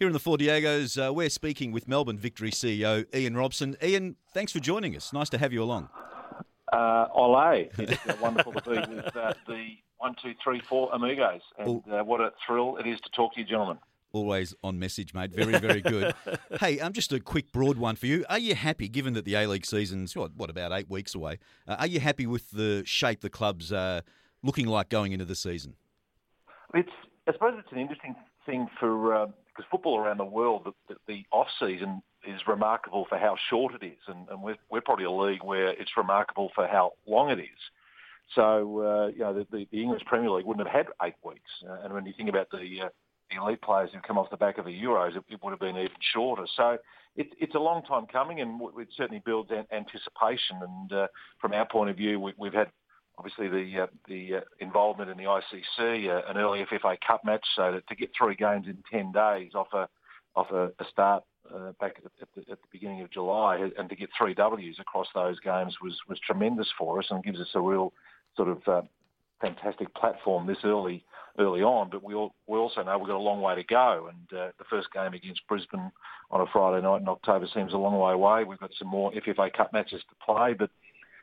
Here in the Four Diegos, uh, we're speaking with Melbourne Victory CEO Ian Robson. Ian, thanks for joining us. Nice to have you along. Uh, Ole, it's wonderful to be with uh, the one, two, three, four amigos, and uh, what a thrill it is to talk to you, gentlemen. Always on message, mate. Very, very good. hey, I'm um, just a quick, broad one for you. Are you happy, given that the A League season's what, what about eight weeks away? Uh, are you happy with the shape the club's uh, looking like going into the season? It's, I suppose, it's an interesting thing for uh, because football around the world, the, the off season is remarkable for how short it is, and, and we're, we're probably a league where it's remarkable for how long it is. So uh, you know the, the, English Premier League wouldn't have had eight weeks, uh, and when you think about the, uh, the elite players who come off the back of the Euros, it, it would have been even shorter. So it, it's a long time coming, and it certainly builds anticipation. And uh, from our point of view, we, we've had obviously the uh, the uh, involvement in the ICC, uh, an early FFA Cup match, so that to get three games in ten days off a off a, a start uh, back at the, at the, beginning of July, and to get three Ws across those games was was tremendous for us, and gives us a real sort of uh, fantastic platform this early early on. But we all, we also know we've got a long way to go, and uh, the first game against Brisbane on a Friday night in October seems a long way away. We've got some more FFA Cup matches to play, but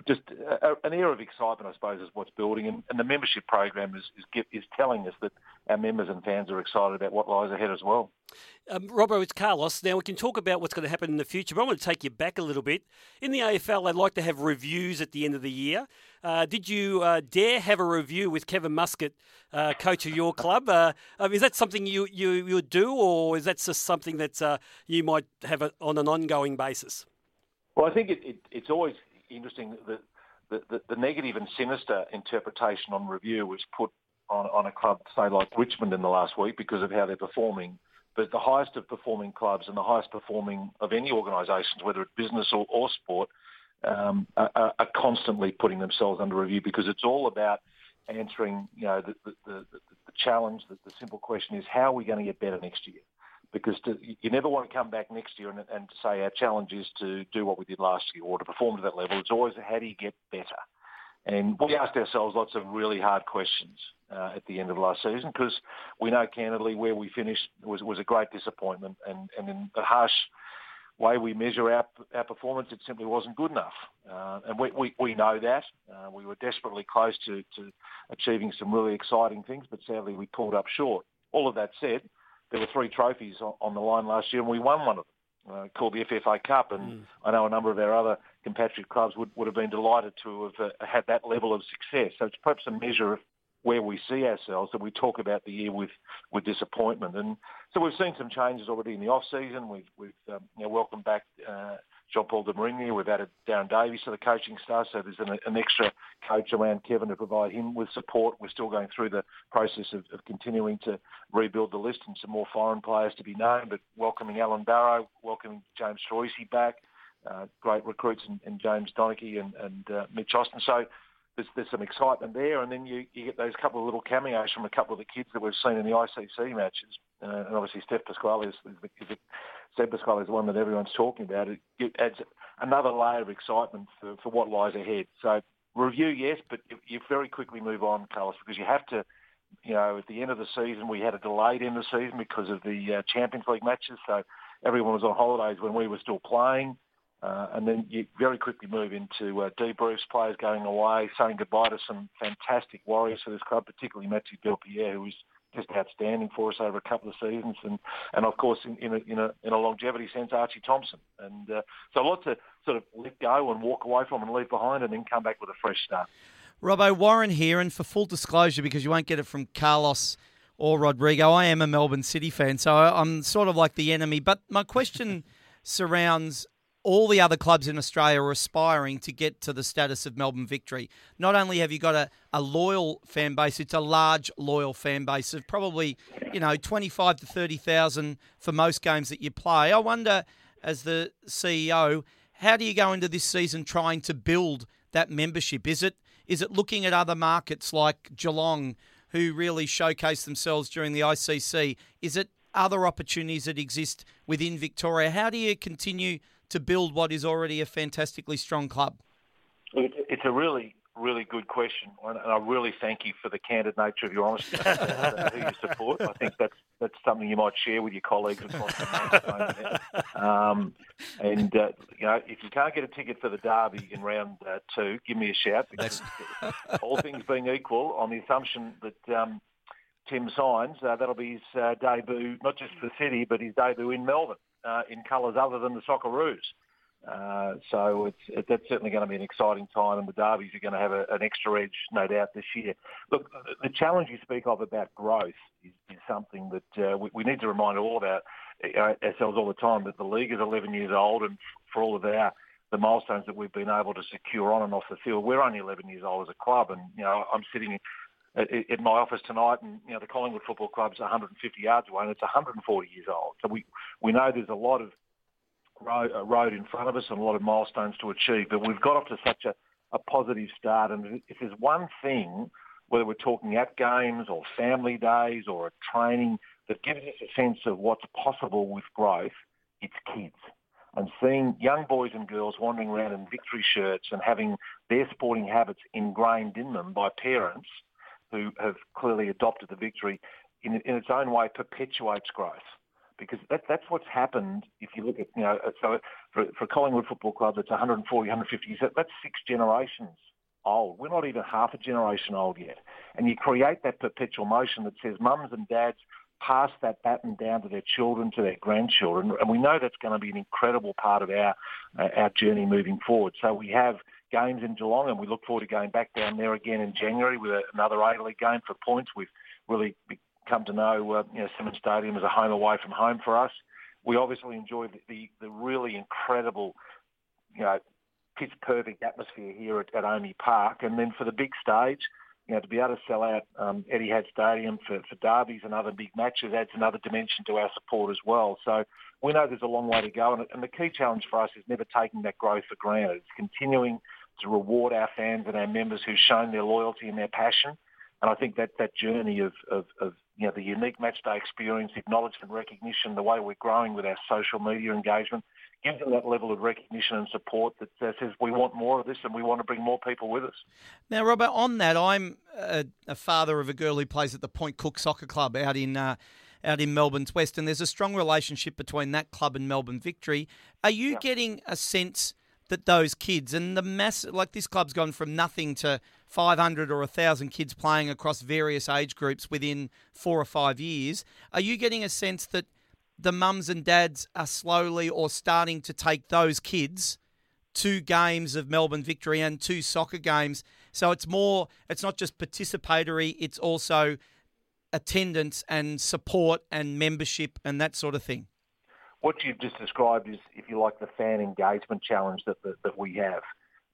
just a, an air of excitement, I suppose, is what's building. And, and the membership program is, is, is telling us that our members and fans are excited about what lies ahead as well. Um, Robbo, it's Carlos. Now we can talk about what's going to happen in the future, but I want to take you back a little bit. In the AFL, they like to have reviews at the end of the year. Uh, did you uh, dare have a review with Kevin Muscat, uh, coach of your club? Uh, um, is that something you, you, you would do, or is that just something that uh, you might have on an ongoing basis? Well, I think it, it, it's always interesting that the, the, the, negative and sinister interpretation on review was put on, on a club, say like Richmond in the last week because of how they're performing. But the highest of performing clubs and the highest performing of any organisations, whether it's business or, or sport, um, are, are, constantly putting themselves under review because it's all about answering, you know, the, the, the, the challenge. The, the simple question is, how are we going to get better next year? Because to, you never want to come back next year and, and say our challenge is to do what we did last year or to perform to that level. It's always how do you get better? And we asked ourselves lots of really hard questions uh, at the end of last season because we know candidly where we finished was, was a great disappointment and, and in the harsh way we measure our, our performance, it simply wasn't good enough. Uh, and we, we, we know that. Uh, we were desperately close to, to achieving some really exciting things, but sadly we pulled up short. All of that said, there were three trophies on the line last year, and we won one of them, uh, called the FFA Cup. And mm. I know a number of our other compatriot clubs would, would have been delighted to have uh, had that level of success. So it's perhaps a measure of where we see ourselves that we talk about the year with, with disappointment. And so we've seen some changes already in the off season. We've, we've um, you know, welcomed back uh, Jean-Paul de Marigny. We've added Darren Davies to the coaching staff, so there's an, an, extra coach around Kevin to provide him with support. We're still going through the process of, of continuing to rebuild the list and some more foreign players to be known, but welcoming Alan Barrow, welcoming James Troisi back, uh, great recruits in, in James Donachie and, and uh, Mitch Austin. So there's, there's some excitement there, and then you, you get those couple of little cameos from a couple of the kids that we've seen in the ICC matches, uh, and obviously Steph Pasquale is, is, is Steph Pasquale is the one that everyone's talking about. It, it adds another layer of excitement for, for what lies ahead. So review, yes, but you, you very quickly move on, Carlos, because you have to. You know, at the end of the season, we had a delayed end of the season because of the uh, Champions League matches, so everyone was on holidays when we were still playing. Uh, and then you very quickly move into uh, debriefs, players going away, saying goodbye to some fantastic warriors for this club, particularly Matthieu Delpierre, who was just outstanding for us over a couple of seasons, and, and of course in, in, a, in, a, in a longevity sense, Archie Thompson. And uh, so lots lot to sort of let go and walk away from and leave behind, and then come back with a fresh start. Robbo Warren here, and for full disclosure, because you won't get it from Carlos or Rodrigo, I am a Melbourne City fan, so I'm sort of like the enemy. But my question surrounds all the other clubs in Australia are aspiring to get to the status of Melbourne Victory. Not only have you got a, a loyal fan base, it's a large loyal fan base of probably, you know, 25 to 30,000 for most games that you play. I wonder, as the CEO, how do you go into this season trying to build that membership? Is it is it looking at other markets like Geelong, who really showcase themselves during the ICC? Is it other opportunities that exist within Victoria? How do you continue to build what is already a fantastically strong club? It's a really, really good question, and I really thank you for the candid nature of your honesty uh, who you support. I think that's that's something you might share with your colleagues um, and uh, you know, if you can't get a ticket for the derby in round uh, two, give me a shout. Because all things being equal, on the assumption that um, Tim signs, uh, that'll be his uh, debut, not just for City, but his debut in Melbourne uh, in colours other than the Socceroos. Uh, so it's it, that's certainly going to be an exciting time, and the derbies are going to have a, an extra edge, no doubt, this year. Look, the challenge you speak of about growth is, is something that uh, we, we, need to remind all about uh, ourselves all the time that the league is 11 years old, and for all of our the milestones that we've been able to secure on and off the field, we're only 11 years old as a club, and you know I'm sitting in my office tonight, and you know the Collingwood Football Club's 150 yards away, and it's 140 years old. So we we know there's a lot of road, road in front of us and a lot of milestones to achieve. But we've got off to such a, a positive start. And if there's one thing, whether we're talking at games or family days or training, that gives us a sense of what's possible with growth, it's kids. And seeing young boys and girls wandering around in victory shirts and having their sporting habits ingrained in them by parents who have clearly adopted the victory in, in its own way perpetuates growth because that, that's what's happened. If you look at, you know, so for, for Collingwood Football Club, that's 140, 150 years. That's six generations old. We're not even half a generation old yet. And you create that perpetual motion that says mums and dads pass that baton down to their children, to their grandchildren, and we know that's going to be an incredible part of our uh, our journey moving forward. So we have games in Geelong, and we look forward to going back down there again in January with another A League game for points. We've really come to know, uh, you know, Simonds Stadium as a home away from home for us. We obviously enjoy the, the, the really incredible, you know, pitch perfect atmosphere here at, at AAMI Park. And then for the big stage, you know, to be able to sell out um, Etihad Stadium for, for derbies and other big matches adds another dimension to our support as well. So we know there's a long way to go. And, and the key challenge for us is never taking that growth for granted. It's continuing to reward our fans and our members who've shown their loyalty and their passion. And I think that that journey of, of, of you know, the unique matchday experience, acknowledgement, recognition, the way we're growing with our social media engagement, gives them that level of recognition and support that says we want more of this and we want to bring more people with us. Now, Robert, on that, I'm a, a father of a girl who plays at the Point Cook Soccer Club out in. Uh, out in Melbourne's West, and there's a strong relationship between that club and Melbourne Victory. Are you yeah. getting a sense that those kids and the mass like this club's gone from nothing to 500 or 1000 kids playing across various age groups within 4 or 5 years are you getting a sense that the mums and dads are slowly or starting to take those kids to games of Melbourne victory and two soccer games? So it's more it's not just participatory it's also attendance and support and membership and that sort of thing what you've just described is, if you like, the fan engagement challenge that that, that we have.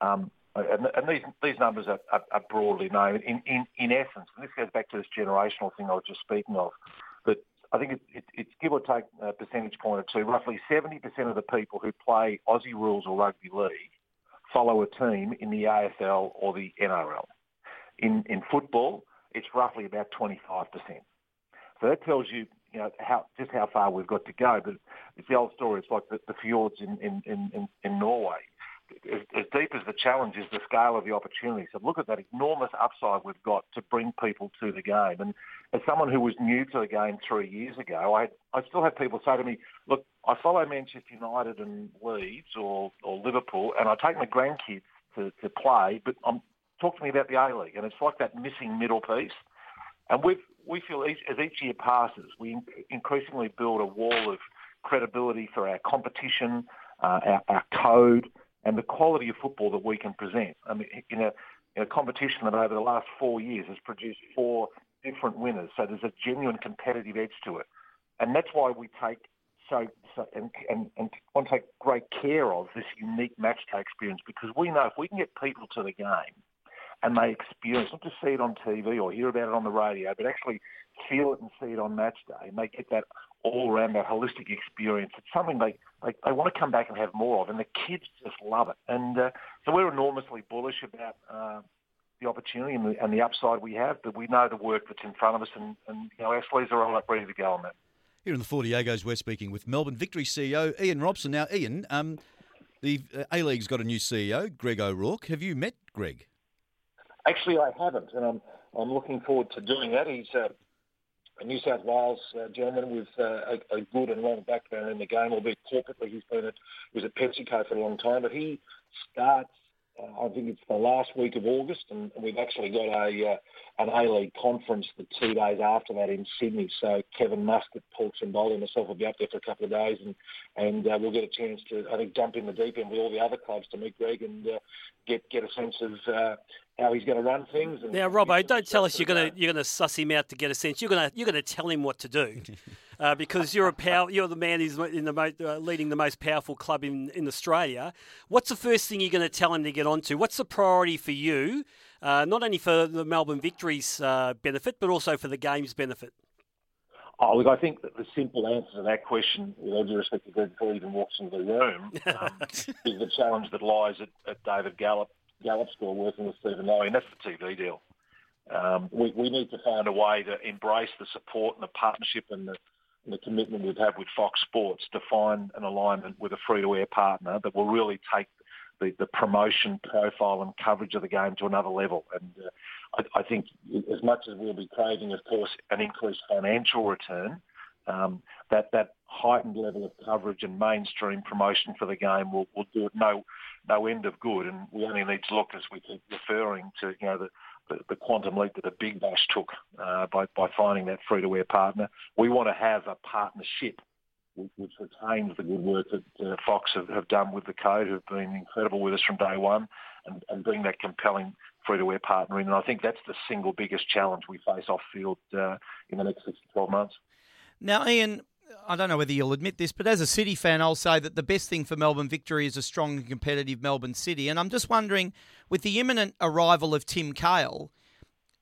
Um, and, and, these these numbers are, are, are broadly known. In, in, in essence, and this goes back to this generational thing I was just speaking of, but I think it, it, it's give or take a percentage point or two. Roughly 70% of the people who play Aussie rules or rugby league follow a team in the AFL or the NRL. In in football, it's roughly about 25%. So that tells you you know, how, just how far we've got to go. But it's the old story. It's like the, the fjords in, in, in, in Norway. As, as, deep as the challenge is the scale of the opportunity. So look at that enormous upside we've got to bring people to the game. And as someone who was new to the game three years ago, I, I still have people say to me, look, I follow Manchester United and Leeds or, or Liverpool, and I take my grandkids to, to play, but I'm, talk to me about the A-League. And it's like that missing middle piece. And we've, we feel each, as each year passes, we increasingly build a wall of credibility for our competition, uh, our, our, code, and the quality of football that we can present. I mean, in a, in a competition that over the last four years has produced four different winners, so there's a genuine competitive edge to it, and that's why we take so, so and, and, and want to take great care of this unique match day experience because we know if we can get people to the game and they experience, not just see it on TV or hear about it on the radio, but actually feel it and see it on match day, and they get that all around that holistic experience. It's something they, they, they want to come back and have more of, and the kids just love it. And uh, so we're enormously bullish about uh, the opportunity and the, and the upside we have, but we know the work that's in front of us, and, and you know, our sleeves are all up ready to go on that. Here in the Four Diegos, we're speaking with Melbourne Victory CEO Ian Robson. Now, Ian, um, the uh, A League's got a new CEO, Greg O'Rourke. Have you met Greg? Actually, I haven't, and I'm I'm looking forward to doing that. He's uh, a New South Wales uh, gentleman with uh, a, a, good and long background in the game, albeit corporately he's been at, was at PepsiCo for a long time. But he starts uh, I think it's the last week of August, and we've actually got a uh, an A League conference the two days after that in Sydney. So Kevin Muscat, Paul Trimboli, and myself will be up there for a couple of days, and and uh, we'll get a chance to I think jump in the deep end with all the other clubs to meet Greg and get get a sense of how he's going to run things. now, Robbo, don't tell us you're going to you're going to suss him out to get a sense. You're going to you're going to tell him what to do. Uh, because you're a power, you're the man who's in the mo- uh, leading the most powerful club in, in Australia. What's the first thing you're going to tell him to get onto? What's the priority for you, uh, not only for the Melbourne Victory's uh, benefit, but also for the game's benefit? Oh, look, I think that the simple answer to that question, with all due respect to Greg before he even walks into the room, um, is the challenge that lies at, at David Gallop, Gallop's school working with Stephen Lowy, and that's the TV deal. Um, we, we need to find a way to embrace the support and the partnership and the and the commitment we've had with Fox Sports to find an alignment with a free-to-air partner that will really take the, the promotion profile and coverage of the game to another level. And uh, I, I, think as much as we'll be craving, of course, an increased financial return, um, that that heightened level of coverage and mainstream promotion for the game will, will do it no no end of good. And we only need to look, as we keep referring to, you know, the the, the quantum leap that the Big Bash took uh, by, by finding that free-to-air partner. We want to have a partnership which retains the good work that uh, Fox have, have, done with the code, who've been incredible with us from day one, and, and bring that compelling free-to-air partner in. And I think that's the single biggest challenge we face off-field uh, in the next six to 12 months. Now, Ian, I don't know whether you'll admit this, but as a City fan, I'll say that the best thing for Melbourne victory is a strong and competitive Melbourne City. And I'm just wondering, with the imminent arrival of Tim Cahill,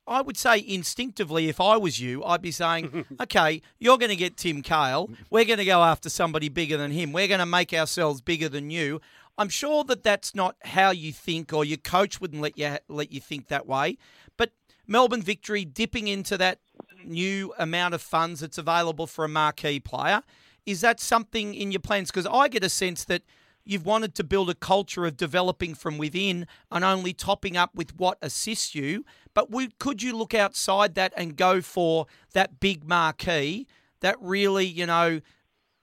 I would say instinctively, if I was you, I'd be saying, okay, you're going to get Tim Cahill. We're going to go after somebody bigger than him. We're going to make ourselves bigger than you. I'm sure that that's not how you think, or your coach wouldn't let you let you think that way. But Melbourne victory dipping into that new amount of funds that's available for a marquee player. Is that something in your plans? Because I get a sense that you've wanted to build a culture of developing from within and only topping up with what assists you. But could you look outside that and go for that big marquee that really, you know,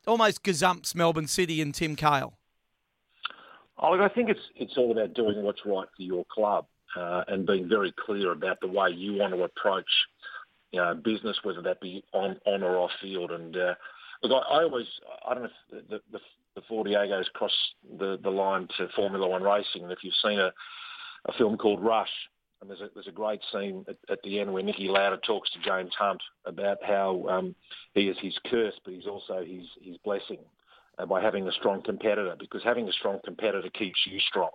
almost gazumps Melbourne City and Tim Cahill? Oh, I think it's it's all about doing what's right for your club uh, and being very clear about the way you want to approach you know, business, whether that be on, on or off field. And uh, look, I, I always, I don't know if the, the, the Four Diegos cross the, the line to Formula One racing. And if you've seen a, a film called Rush, and there's a, there's a great scene at, at the end where Niki Lauda talks to James Hunt about how um, he is his curse, but he's also his, his blessing uh, by having a strong competitor, because having a strong competitor keeps you strong.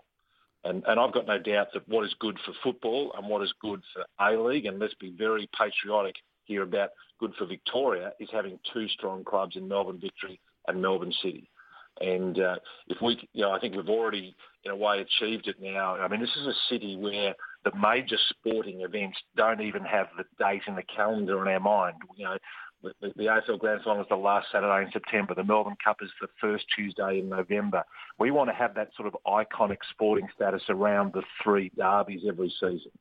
And, and I've got no doubt that what is good for football and what is good for A-League, and let's be very patriotic here about good for Victoria, is having two strong clubs in Melbourne Victory and Melbourne City. And uh, if we, you know, I think we've already, in a way, achieved it now. I mean, this is a city where the major sporting events don't even have the date in the calendar in our mind. You know, the, the AFL Grand Final is the last Saturday in September. The Melbourne Cup is the first Tuesday in November. We want to have that sort of iconic sporting status around the three derbies every season.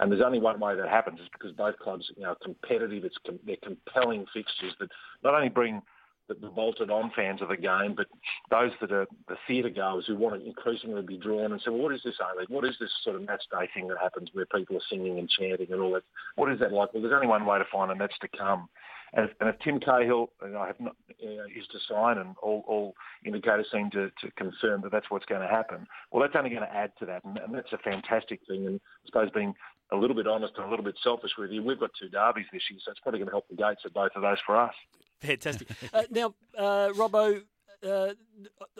And there's only one way that happens is because both clubs you know, are competitive. It's they're compelling fixtures that not only bring the, the bolted on fans of the game, but those that are the theatre goers who want to increasingly be drawn and say, well, what is this A-League? What is this sort of match day thing that happens where people are singing and chanting and all that? What is that like? Well, there's only one way to find and that's to come. And if, and if Tim Cahill you know, have not, uh, is to sign and all, all indicators seem to, to confirm that that's what's going to happen, well, that's only going to add to that. And, and that's a fantastic thing. And I suppose being a little bit honest and a little bit selfish with you, we've got two derbies this year, so it's probably going to help the gates of both of those for us. Fantastic. uh, now, uh, Robbo, uh,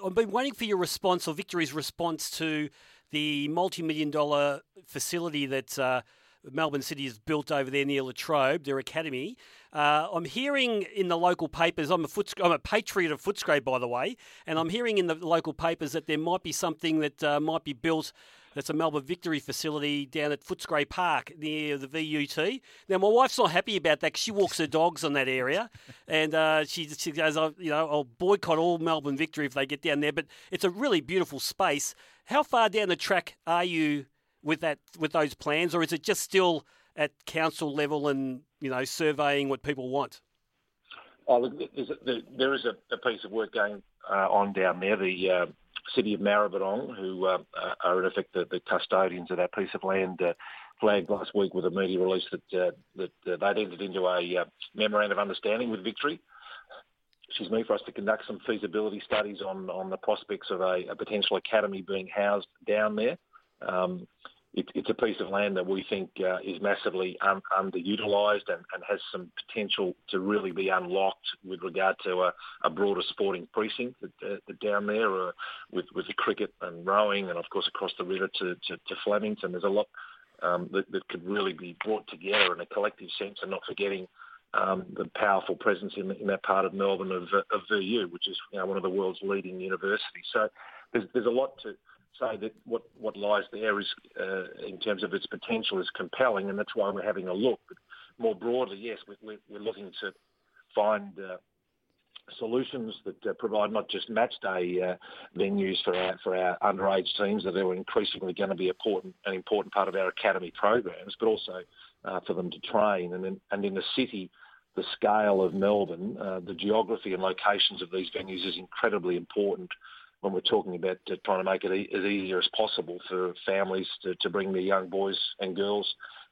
I've been waiting for your response or Victory's response to the multi-million dollar facility that uh, Melbourne City has built over there near Latrobe, their academy. Uh, I'm hearing in the local papers. I'm a Foots- I'm a patriot of Footscray, by the way, and I'm hearing in the local papers that there might be something that uh, might be built. That's a Melbourne Victory facility down at Footscray Park near the VUT. Now, my wife's not happy about that she walks her dogs on that area, and uh, she she goes, you know, I'll boycott all Melbourne Victory if they get down there. But it's a really beautiful space. How far down the track are you with that with those plans, or is it just still at council level and you know surveying what people want? Oh, look, there is a, piece of work going uh, on down there. The uh, city of Maribyrnong, who uh, are in effect the, the, custodians of that piece of land, uh, flagged last week with a media release that uh, that they'd entered into a uh, memorandum of understanding with Victory. Excuse me, for us to conduct some feasibility studies on, on the prospects of a, a potential academy being housed down there. Um, it, it's a piece of land that we think uh, is massively un, underutilised and, and, has some potential to really be unlocked with regard to a, a broader sporting precinct that, uh, that down there uh, with, with the cricket and rowing and of course across the river to, to, to Flemington. There's a lot um, that, that, could really be brought together in a collective sense and not forgetting um, the powerful presence in, in, that part of Melbourne of, of VU, which is you know, one of the world's leading universities. So there's, there's a lot to say that what, what lies there is, uh, in terms of its potential, is compelling, and that's why we're having a look. But more broadly, yes, we're, we're looking to find uh, solutions that uh, provide not just match day uh, venues for our for our underage teams that are increasingly going to be important an important part of our academy programs, but also uh, for them to train. And in, and in the city, the scale of Melbourne, uh, the geography and locations of these venues is incredibly important when we're talking about trying to make it e- as easier as possible for families to, to bring their young boys and girls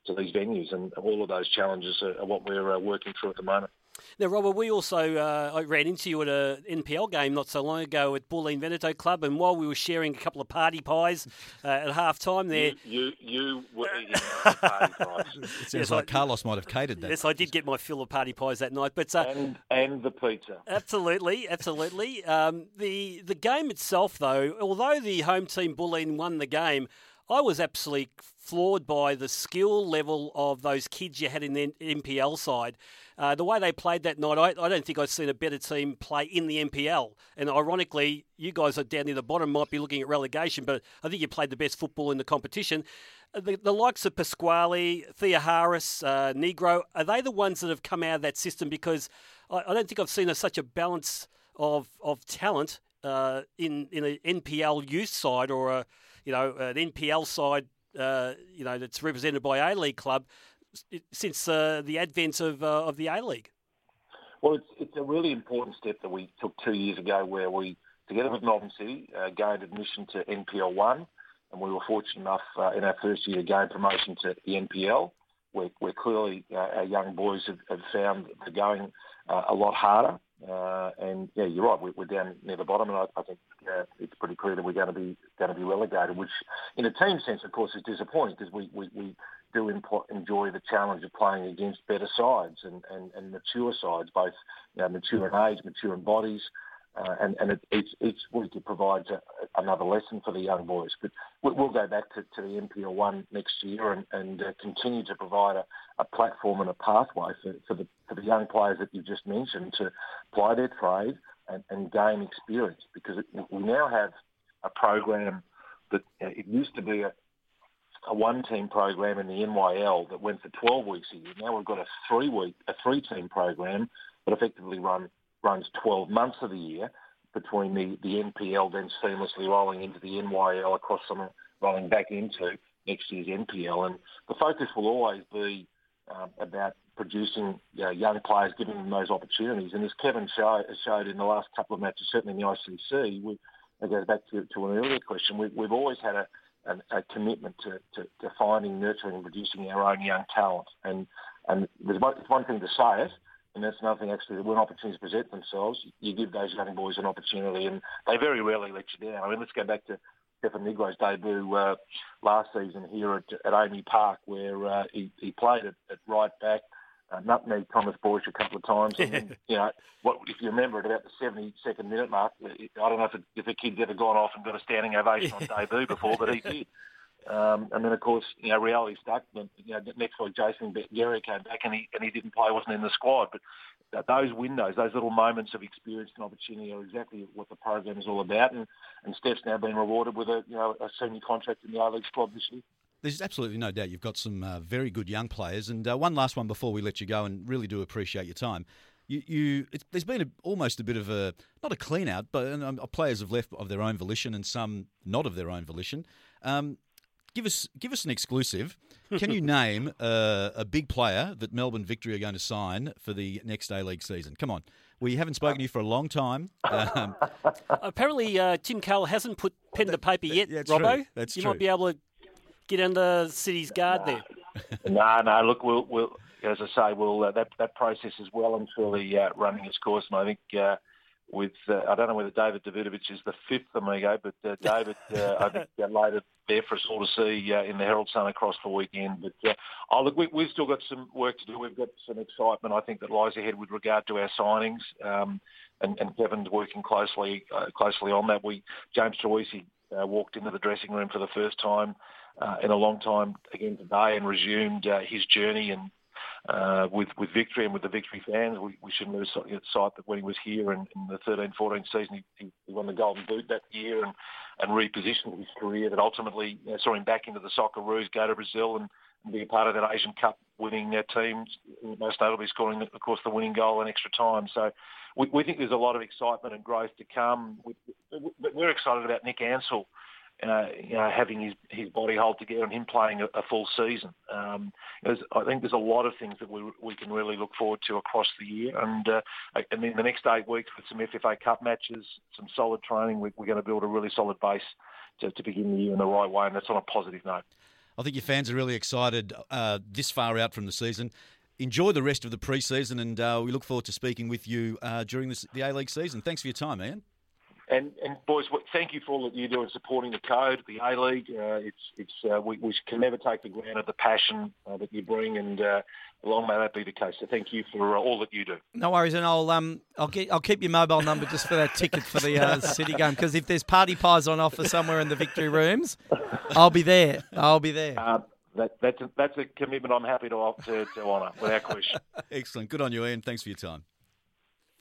to these venues. And all of those challenges are, are what we're uh, working through at the moment. Now, Robert, we also uh, I ran into you at a NPL game not so long ago at Bulleen Veneto Club, and while we were sharing a couple of party pies uh, at half time there, you you, you were eating party pies. It sounds yes, like I, Carlos might have catered that. Yes, I did get my fill of party pies that night, but uh, and and the pizza. Absolutely, absolutely. Um, the the game itself, though, although the home team Bulleen won the game. I was absolutely floored by the skill level of those kids you had in the NPL side. Uh, the way they played that night, I, I, don't think I've seen a better team play in the NPL. And ironically, you guys are down near the bottom, might be looking at relegation, but I think you played the best football in the competition. Uh, the, the likes of Pasquale, Theoharous, uh, Nigro, are they the ones that have come out of that system? Because I, I don't think I've seen a, such a balance of, of talent uh, in, in an NPL youth side or a, you know, an NPL side, uh, you know, that's represented by A League club since uh, the advent of uh, of the A League? Well, it's it's a really important step that we took two years ago, where we, together with Melbourne City, uh, gained admission to NPL one, and we were fortunate enough uh, in our first year to gain promotion to the NPL. Where clearly uh, our young boys have, have found the going uh, a lot harder. and yeah, you're right. We're, we're down near the bottom, and I, I think it's pretty clear that we're going to be going to be relegated. Which, in a team sense, of course, is disappointing because we, we, we do enjoy the challenge of playing against better sides and, and, and mature sides, both you know, mature in age, mature in bodies, uh, and, and it, each, each week it provides a, another lesson for the young boys. But we'll go back to, to the NPL one next year and, and uh, continue to provide a, a, platform and a pathway for, for, the, for the young players that you just mentioned to apply their trade and, and gain experience because it, we now have a program that uh, it used to be a, a one-team program in the NYL that went for 12 weeks a year. Now we've got a three-week, a three-team program that effectively run, runs 12 months of the year between the, the NPL then seamlessly rolling into the NYL across some rolling back into next year's NPL. And the focus will always be um, about producing you know, young players, giving them those opportunities. And as Kevin show, showed in the last couple of matches, certainly in the ICC, we, it goes back to, to an earlier question, we, we've always had a, a, a commitment to, to, to, finding, nurturing, and producing our own young talent. And and there's one, it's one thing to say it, and that's another thing actually. When opportunities present themselves, you give those young boys an opportunity, and they very rarely let you down. I mean, let's go back to Stefan Nigro's debut uh, last season here at, at AAMI Park, where uh, he, he played at, at right back uh, nutmeg Thomas Broich a couple of times. And then, you know, what if you remember at about the 72nd minute mark, I don't know if, it, if a kid's ever gone off and got a standing ovation on debut before, but he did. Um, and then, of course, you know, reality stuck. But, you know, next week, Jason Geria came back and he and he didn't play, wasn't in the squad. But those windows, those little moments of experience and opportunity are exactly what the program is all about. And, and Steph's now been rewarded with a, you know, a senior contract in the A-League squad this year. There's absolutely no doubt you've got some uh, very good young players. And uh, one last one before we let you go, and really do appreciate your time. You, you there's been a, almost a bit of a not a clean out, but um, players have left of their own volition, and some not of their own volition. Um, give us give us an exclusive. Can you name uh, a big player that Melbourne Victory are going to sign for the next A League season? Come on. We haven't spoken to you for a long time. Um, Apparently, uh, Tim Cahill hasn't put pen to paper yet, that's Robbo. true. That's you true. might be able to get under the City's guard there. no, no. Look, we'll, we'll as I say, we'll uh, that that process is well and truly uh, running its course, and I think. Uh, with uh, I don't know whether David Davutovic is the fifth amigo, but uh, David uh, I think uh, it there for us all to see uh, in the Herald Sun across the weekend. But uh, oh, look, we, we've still got some work to do. We've got some excitement I think that lies ahead with regard to our signings, um, and, and Kevin's working closely uh, closely on that. We James Troisi uh, walked into the dressing room for the first time uh, in a long time again today and resumed uh, his journey and uh, with with victory and with the victory fans. We, we shouldn't lose sight that when he was here in, in the 13-14 season, he, he won the Golden Boot that year and, and repositioned his career. That ultimately you know, saw him back into the soccer Socceroos, go to Brazil and, and be a part of that Asian Cup winning uh, team, most notably scoring, of course, the winning goal in extra time. So we, we think there's a lot of excitement and growth to come. We, we're excited about Nick Ansell uh, you know, having his, his body hold together and him playing a, a full season. Um, I think there's a lot of things that we, we can really look forward to across the year. And, uh, and then the next eight weeks with some FFA Cup matches, some solid training, we, we're going to build a really solid base to, to begin the year in the right way. And that's on a positive note. I think your fans are really excited uh, this far out from the season. Enjoy the rest of the pre-season, and uh, we look forward to speaking with you uh, during this, the A League season. Thanks for your time, Ian. And, and boys, thank you for all that you do in supporting the code, the A League. Uh, it's it's uh, we, we can never take for granted the passion uh, that you bring, and uh, long may that be the case. So thank you for uh, all that you do. No worries, and I'll um I'll get I'll keep your mobile number just for that ticket for the uh, City game because if there's party pies on offer somewhere in the victory rooms, I'll be there. I'll be there. Uh, that, that's a, that's a commitment I'm happy to to, to honour without question. Excellent. Good on you, Ian. Thanks for your time.